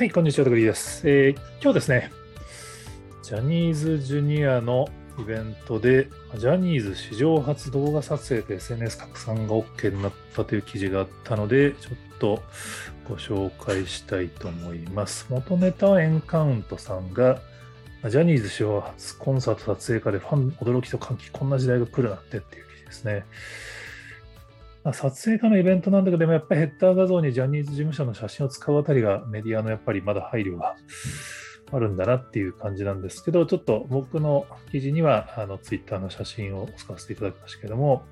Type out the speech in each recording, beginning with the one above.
はい、こんにちは、とくりです、えー、今日ですね、ジャニーズジュニアのイベントで、ジャニーズ史上初動画撮影で SNS 拡散が OK になったという記事があったので、ちょっとご紹介したいと思います。元ネタはエンカウントさんが、ジャニーズ史上初コンサート撮影家でファン驚きと歓喜、こんな時代が来るなんてっていう記事ですね。撮影家のイベントなんだけど、でもやっぱりヘッダー画像にジャニーズ事務所の写真を使うあたりがメディアのやっぱりまだ配慮があるんだなっていう感じなんですけど、ちょっと僕の記事にはあのツイッターの写真を使わせていただきましたけども、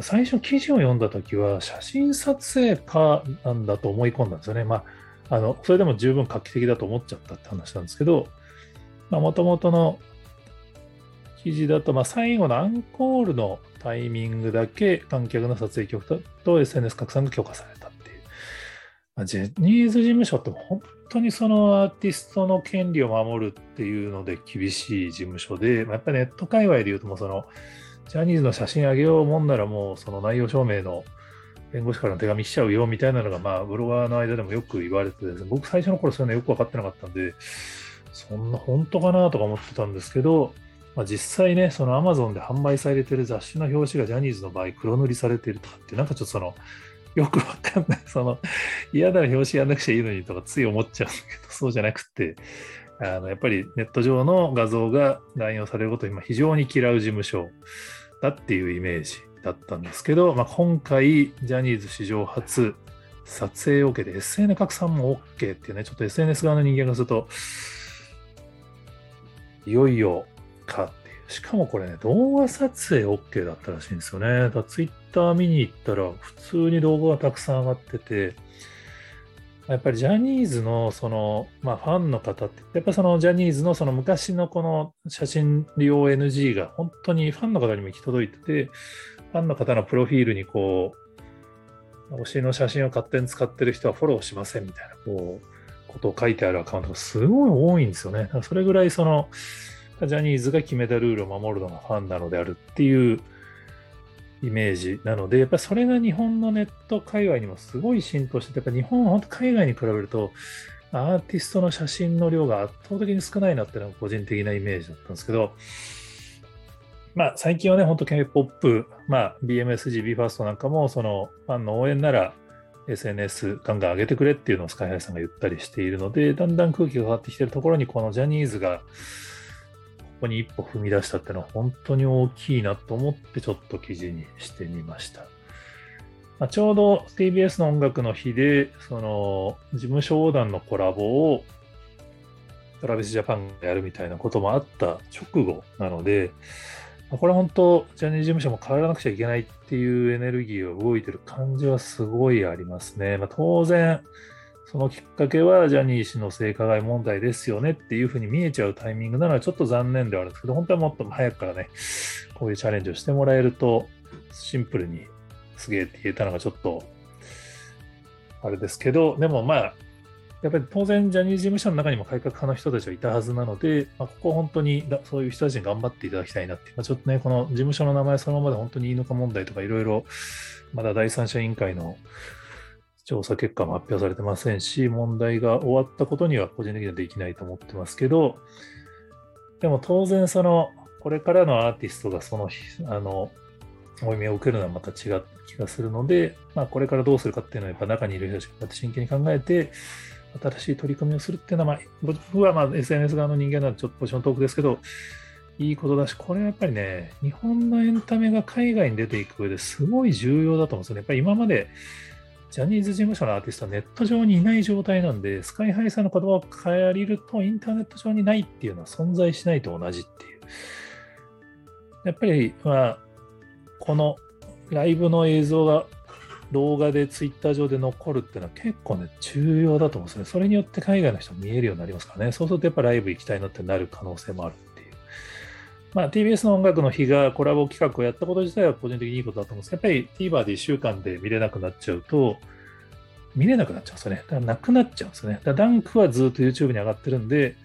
最初記事を読んだときは写真撮影家なんだと思い込んだんですよね。まあ、あのそれでも十分画期的だと思っちゃったって話なんですけど、もともとの記事だと、まあ、最後のアンコールのタイミングだけ観客の撮影許可と SNS 拡散が許可されたっていう。まあ、ジャニーズ事務所って本当にそのアーティストの権利を守るっていうので厳しい事務所で、まあ、やっぱネット界隈で言うともそのジャニーズの写真あげようもんならもうその内容証明の弁護士からの手紙しちゃうよみたいなのが、まあ、ブロガーの間でもよく言われてですね、僕最初の頃そういうのよく分かってなかったんで、そんな本当かなとか思ってたんですけど、まあ、実際ね、そのアマゾンで販売されてる雑誌の表紙がジャニーズの場合黒塗りされてるとかって、なんかちょっとその、よくわかんない、その、嫌なら表紙やんなくちゃいいのにとかつい思っちゃうんだけど、そうじゃなくて、あのやっぱりネット上の画像が乱用されることを今非常に嫌う事務所だっていうイメージだったんですけど、まあ、今回、ジャニーズ史上初、撮影 OK で SN 拡散も OK っていうね、ちょっと SNS 側の人間がすると、いよいよかっていう。しかもこれね、動画撮影 OK だったらしいんですよね。だツイッター見に行ったら、普通に動画がたくさん上がってて、やっぱりジャニーズのその、まあ、ファンの方って、やっぱそのジャニーズのその昔のこの写真利用 NG が本当にファンの方にも行き届いてて、ファンの方のプロフィールにこう、推しの写真を勝手に使ってる人はフォローしませんみたいな、こう、ことを書いてあるアカウントがすごい多いんですよね。それぐらいその、ジャニーズが決めたルールを守るのがファンなのであるっていうイメージなので、やっぱりそれが日本のネット界隈にもすごい浸透してて、やっぱ日本は本当海外に比べると、アーティストの写真の量が圧倒的に少ないなっていうのが個人的なイメージだったんですけど、まあ最近はね、本当 K-POP、まあ BMSG、BE:FIRST なんかも、そのファンの応援なら SNS ガンガン上げてくれっていうのをスカイハイさんが言ったりしているので、だんだん空気が変わってきてるところに、このジャニーズがここに一歩踏み出したっていうのは本当に大きいなと思ってちょっと記事にしてみました。まあ、ちょうど TBS の音楽の日で、その事務所横断のコラボをトラビスジャパンがやるみたいなこともあった直後なので、これは本当、ジャニーズ事務所も変わらなくちゃいけないっていうエネルギーが動いてる感じはすごいありますね。まあ、当然、そのきっかけはジャニー氏の性加害問題ですよねっていうふうに見えちゃうタイミングなのはちょっと残念ではあるんですけど、本当はもっと早くからね、こういうチャレンジをしてもらえると、シンプルにすげえって言えたのがちょっと、あれですけど、でもまあ、やっぱり当然、ジャニーズ事務所の中にも改革派の人たちはいたはずなので、まあ、ここ本当にそういう人たちに頑張っていただきたいなって、まあ、ちょっとね、この事務所の名前そのままで本当にいいのか問題とかいろいろ、まだ第三者委員会の調査結果も発表されてませんし、問題が終わったことには個人的にはできないと思ってますけど、でも当然その、これからのアーティストがその、あの、負い目を受けるのはまた違った気がするので、まあ、これからどうするかっていうのは、やっぱ中にいる人たちがこうやって真剣に考えて、新しい取り組みをするっていうのは、まあ、僕はまあ SNS 側の人間なのでちょっとポジショントークですけど、いいことだし、これはやっぱりね、日本のエンタメが海外に出ていく上ですごい重要だと思うんですよね。やっぱり今までジャニーズ事務所のアーティストはネット上にいない状態なんで、スカイハイさんの言葉を借りると、インターネット上にないっていうのは存在しないと同じっていう。やっぱり、まあ、このライブの映像が動画でツイッター上で残るっていうのは結構ね、重要だと思うんですね。それによって海外の人も見えるようになりますからね。そうするとやっぱライブ行きたいなってなる可能性もある。まあ、TBS の音楽の日がコラボ企画をやったこと自体は個人的にいいことだと思うんですけど、やっぱり TVer で1週間で見れなくなっちゃうと、見れなくなっちゃうんですよね。だからなくなっちゃうんですよね。だダンクはずっと YouTube に上がってるんで、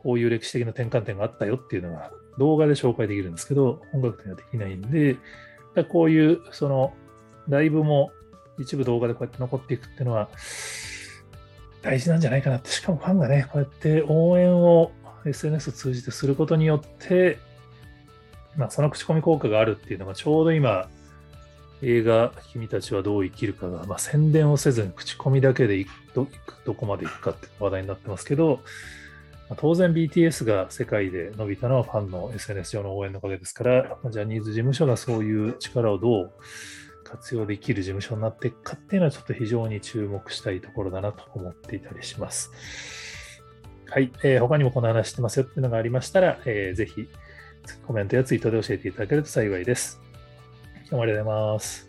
こういう歴史的な転換点があったよっていうのが動画で紹介できるんですけど、音楽ではできないんで、だこういうそのライブも一部動画でこうやって残っていくっていうのは、大事なんじゃないかなって、しかもファンがね、こうやって応援を SNS を通じてすることによって、まあ、その口コミ効果があるっていうのがちょうど今、映画「君たちはどう生きるかが」まあ、宣伝をせずに口コミだけでいくどどこまでいくかって話題になってますけど、まあ、当然 BTS が世界で伸びたのはファンの SNS 上の応援のおかげですから、ジャニーズ事務所がそういう力をどう活用できる事務所になっていくかっていうのはちょっと非常に注目したいところだなと思っていたりします。はい、えー、他にもこの話してますよっていうのがありましたら、えー、ぜひコメントやツイートで教えていただけると幸いです。今日もありがとうございます。